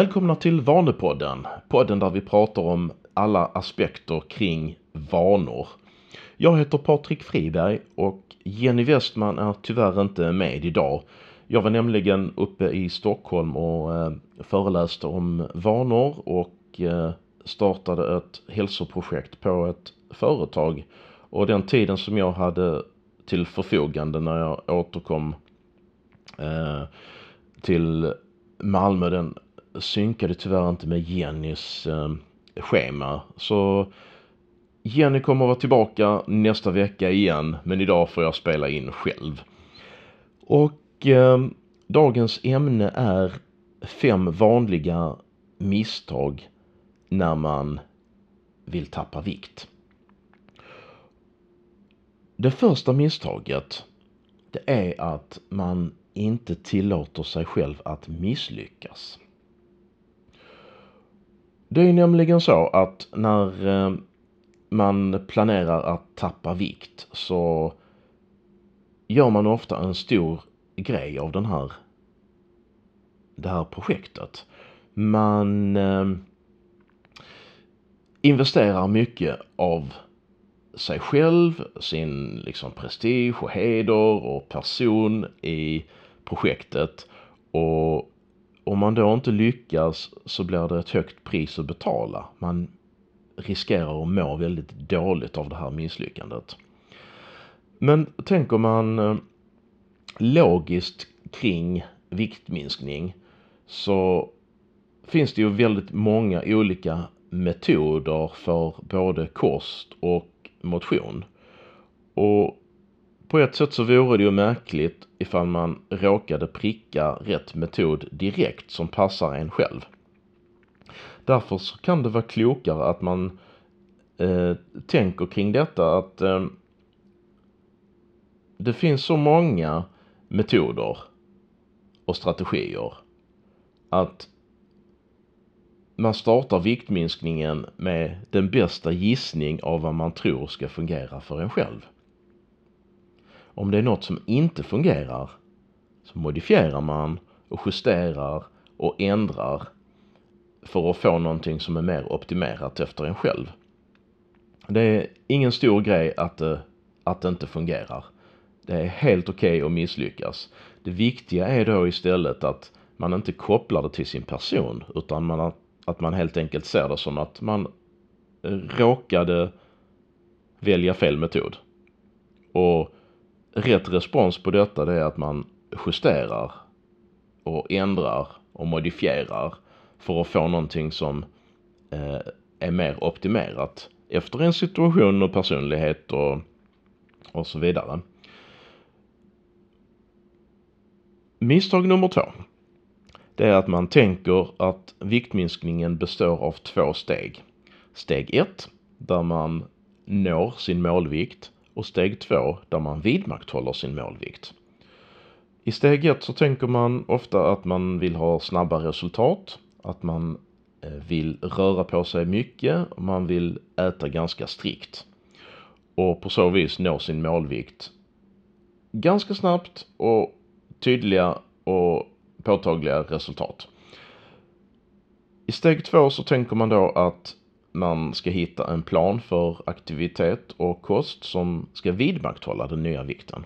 Välkomna till Vanepodden, podden där vi pratar om alla aspekter kring vanor. Jag heter Patrik Friberg och Jenny Westman är tyvärr inte med idag. Jag var nämligen uppe i Stockholm och eh, föreläste om vanor och eh, startade ett hälsoprojekt på ett företag. Och den tiden som jag hade till förfogande när jag återkom eh, till Malmö den synkade tyvärr inte med Jennys eh, schema. Så Jenny kommer att vara tillbaka nästa vecka igen men idag får jag spela in själv. Och eh, dagens ämne är fem vanliga misstag när man vill tappa vikt. Det första misstaget det är att man inte tillåter sig själv att misslyckas. Det är nämligen så att när eh, man planerar att tappa vikt så gör man ofta en stor grej av den här, det här projektet. Man eh, investerar mycket av sig själv, sin liksom prestige och heder och person i projektet och om man då inte lyckas så blir det ett högt pris att betala. Man riskerar att må väldigt dåligt av det här misslyckandet. Men tänker man eh, logiskt kring viktminskning så finns det ju väldigt många olika metoder för både kost och motion. Och på ett sätt så vore det ju märkligt ifall man råkade pricka rätt metod direkt som passar en själv. Därför så kan det vara klokare att man eh, tänker kring detta att eh, det finns så många metoder och strategier att man startar viktminskningen med den bästa gissning av vad man tror ska fungera för en själv. Om det är något som inte fungerar så modifierar man och justerar och ändrar för att få någonting som är mer optimerat efter en själv. Det är ingen stor grej att det, att det inte fungerar. Det är helt okej okay att misslyckas. Det viktiga är då istället att man inte kopplar det till sin person utan man, att man helt enkelt ser det som att man eh, råkade välja fel metod. Och rätt respons på detta det är att man justerar och ändrar och modifierar för att få någonting som eh, är mer optimerat efter en situation och personlighet och, och så vidare. Misstag nummer två. Det är att man tänker att viktminskningen består av två steg. Steg ett, där man når sin målvikt och steg två där man vidmakthåller sin målvikt. I steg ett så tänker man ofta att man vill ha snabba resultat, att man eh, vill röra på sig mycket och man vill äta ganska strikt. Och på så vis nå sin målvikt ganska snabbt och tydliga och påtagliga resultat. I steg två så tänker man då att man ska hitta en plan för aktivitet och kost som ska vidmakthålla den nya vikten.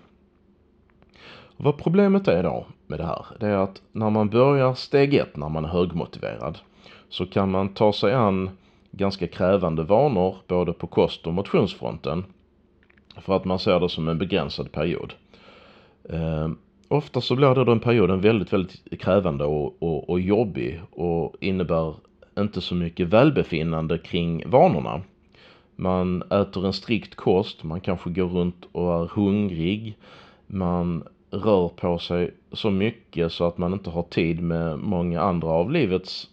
vad problemet är då med det här, det är att när man börjar steg ett när man är högmotiverad så kan man ta sig an ganska krävande vanor både på kost och motionsfronten för att man ser det som en begränsad period. Eh, ofta så blir den perioden väldigt, väldigt krävande och, och, och jobbig och innebär inte så mycket välbefinnande kring vanorna. Man äter en strikt kost, man kanske går runt och är hungrig. Man rör på sig så mycket så att man inte har tid med många andra av livets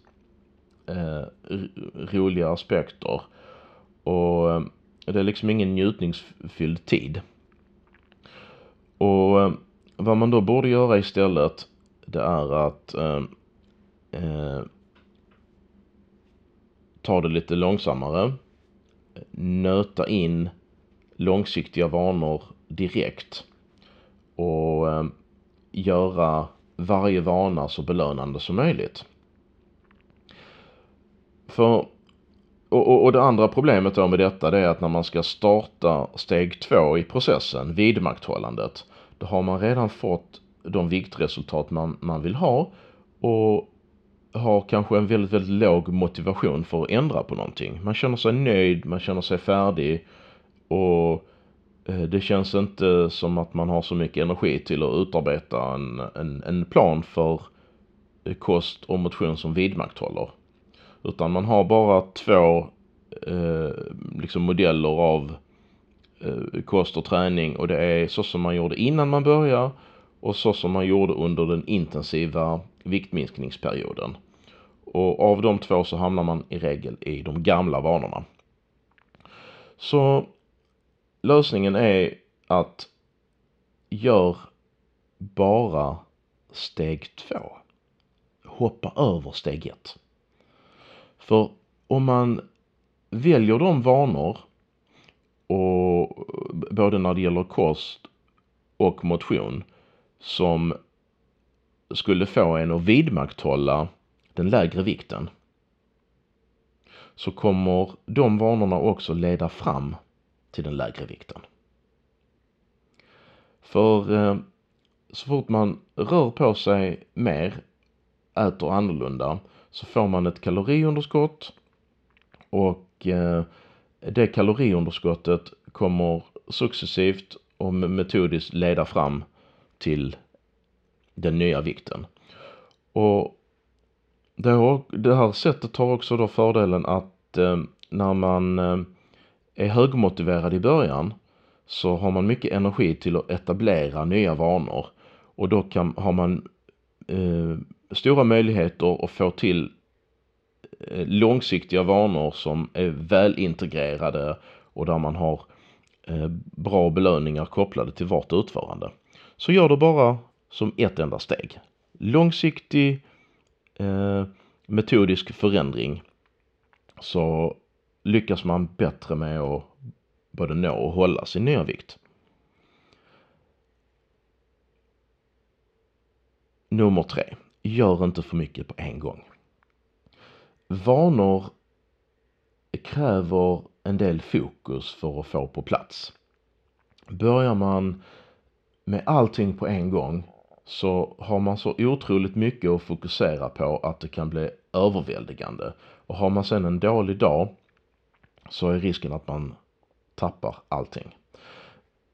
eh, roliga aspekter. Och eh, det är liksom ingen njutningsfylld tid. Och eh, vad man då borde göra istället det är att eh, eh ta det lite långsammare, nöta in långsiktiga vanor direkt. Och eh, göra varje vana så belönande som möjligt. För, och, och, och det andra problemet då med detta det är att när man ska starta steg två i processen, vidmakthållandet, då har man redan fått de viktresultat man, man vill ha. Och har kanske en väldigt, väldigt låg motivation för att ändra på någonting. Man känner sig nöjd, man känner sig färdig och eh, det känns inte som att man har så mycket energi till att utarbeta en, en, en plan för eh, kost och motion som vidmakthåller. Utan man har bara två eh, liksom modeller av eh, kost och träning och det är så som man gjorde innan man började och så som man gjorde under den intensiva viktminskningsperioden. Och av de två så hamnar man i regel i de gamla vanorna. Så lösningen är att gör bara steg två. Hoppa över steg ett. För om man väljer de vanor och eh, både när det gäller kost och motion som skulle få en att vidmakthålla den lägre vikten så kommer de vanorna också leda fram till den lägre vikten. För eh, så fort man rör på sig mer, äter annorlunda, så får man ett kaloriunderskott och eh, det kaloriunderskottet kommer successivt och metodiskt leda fram till den nya vikten. Och det, har, det här sättet har också då fördelen att eh, när man eh, är högmotiverad i början så har man mycket energi till att etablera nya vanor och då kan, har man eh, stora möjligheter att få till eh, långsiktiga vanor som är väl integrerade och där man har eh, bra belöningar kopplade till vart utförande. Så gör det bara som ett enda steg. Långsiktig eh, metodisk förändring så lyckas man bättre med att både nå och hålla sin nya vikt. Nummer tre. Gör inte för mycket på en gång. Vanor kräver en del fokus för att få på plats. Börjar man med allting på en gång så har man så otroligt mycket att fokusera på att det kan bli överväldigande. Och har man sen en dålig dag så är risken att man tappar allting.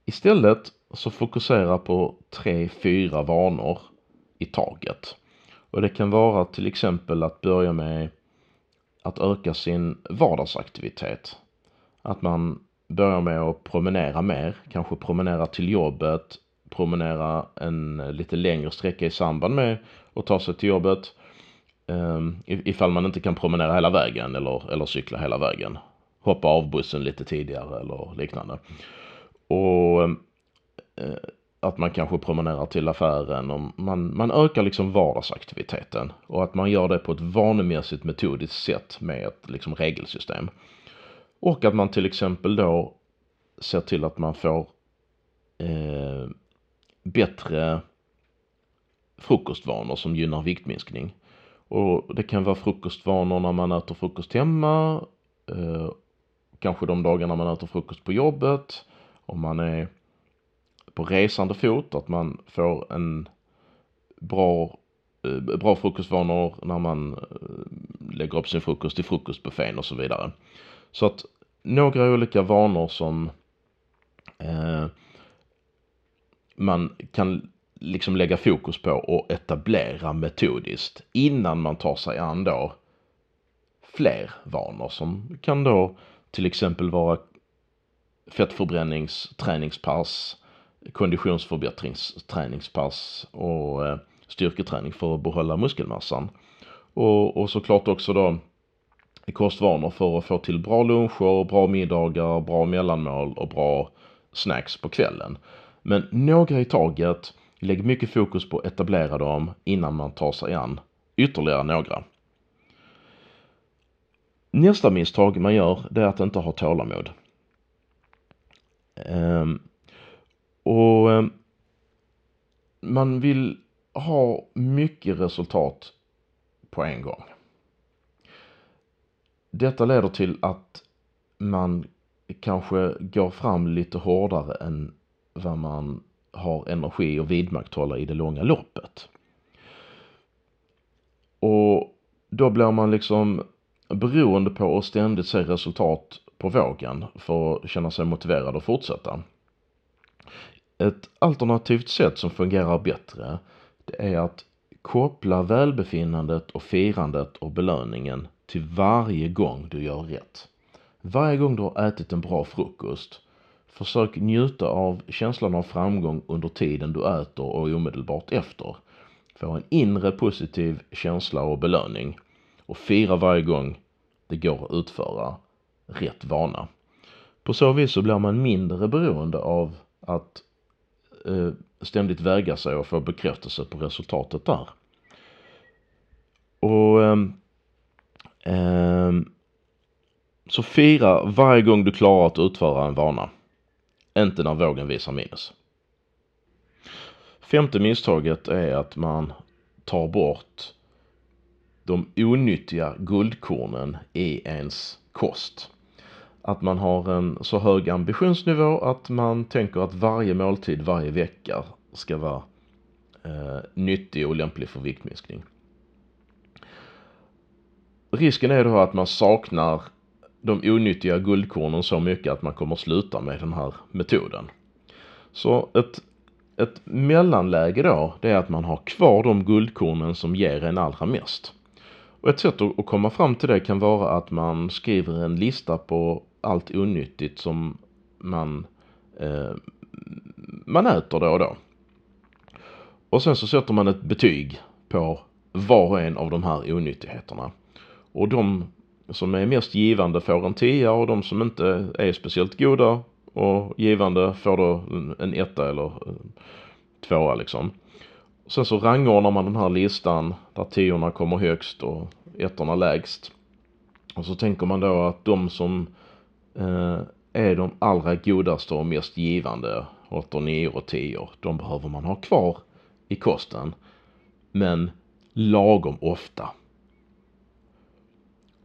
Istället så fokusera på tre, fyra vanor i taget. Och det kan vara till exempel att börja med att öka sin vardagsaktivitet. Att man börjar med att promenera mer, kanske promenera till jobbet, promenera en eh, lite längre sträcka i samband med att ta sig till jobbet. Ehm, ifall man inte kan promenera hela vägen eller, eller cykla hela vägen. Hoppa av bussen lite tidigare eller liknande. Och ehm, eh, att man kanske promenerar till affären och man, man ökar liksom vardagsaktiviteten och att man gör det på ett vanemässigt metodiskt sätt med ett liksom regelsystem. Och att man till exempel då ser till att man får eh, bättre frukostvanor som gynnar viktminskning. Och det kan vara frukostvanor när man äter frukost hemma, eh, kanske de dagarna man äter frukost på jobbet, om man är på resande fot, att man får en bra, eh, bra frukostvanor när man eh, lägger upp sin frukost i frukostbuffén och så vidare. Så att några olika vanor som eh, man kan liksom lägga fokus på och etablera metodiskt innan man tar sig an då fler vanor som kan då till exempel vara fettförbränningsträningspass, konditionsförbättringsträningspass och eh, styrketräning för att behålla muskelmassan. Och, och såklart också då kostvanor för att få till bra luncher, bra middagar, bra mellanmål och bra snacks på kvällen. Men några i taget, lägg mycket fokus på att etablera dem innan man tar sig an ytterligare några. Nästa misstag man gör, det är att inte ha tålamod. Um, och um, man vill ha mycket resultat på en gång. detta leder till att man kanske går fram lite hårdare än vad man har energi att vidmakthålla i det långa loppet. Och då blir man liksom beroende på att ständigt se resultat på vågen för att känna sig motiverad att fortsätta. Ett alternativt sätt som fungerar bättre det är att koppla välbefinnandet och firandet och belöningen till varje gång du gör rätt. Varje gång du har ätit en bra frukost, försök njuta av känslan av framgång under tiden du äter och omedelbart efter. Få en inre positiv känsla och belöning och fira varje gång det går att utföra rätt vana. På så vis så blir man mindre beroende av att eh, ständigt väga sig och få bekräftelse på resultatet där. Och eh, eh, så fira varje gång du klarar att utföra en vana. Inte när vågen visar minus. Femte misstaget är att man tar bort de onyttiga guldkornen i ens kost. Att man har en så hög ambitionsnivå att man tänker att varje måltid varje vecka ska vara eh, nyttig och lämplig för viktminskning. Risken är då att man saknar de onyttiga guldkornen så mycket att man kommer sluta med den här metoden. Så ett, ett mellanläge då, det är att man har kvar de guldkornen som ger en allra mest. Och ett sätt att komma fram till det kan vara att man skriver en lista på allt onyttigt som man, eh, man äter då och då. Och sen så sätter man ett betyg på var och en av de här onyttigheterna. Och de som är mest givande får en tia och de som inte är speciellt goda och givande får då en etta eller tvåa liksom. Sen så rangordnar man den här listan där tiorna kommer högst och ettorna lägst. Och så tänker man då att de som eh, är de allra godaste och mest givande, åttor, nior och tior, de behöver man ha kvar i kosten. Men lagom ofta.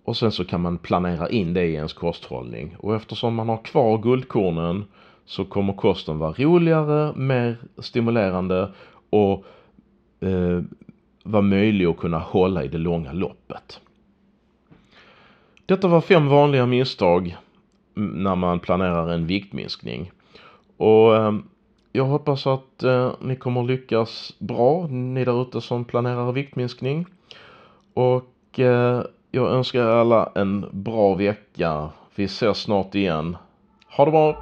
Och sen så kan man planera in det i ens kosthållning. Och eftersom man har kvar guldkornen så kommer kosten vara roligare, mer stimulerande och eh, vara möjlig att kunna hålla i det långa loppet. Detta var fem vanliga misstag när man planerar en viktminskning. Och eh, jag hoppas att eh, ni kommer lyckas bra, ni där ute som planerar viktminskning. Och eh, jag önskar er alla en bra vecka. Vi ses snart igen. Ha det bra!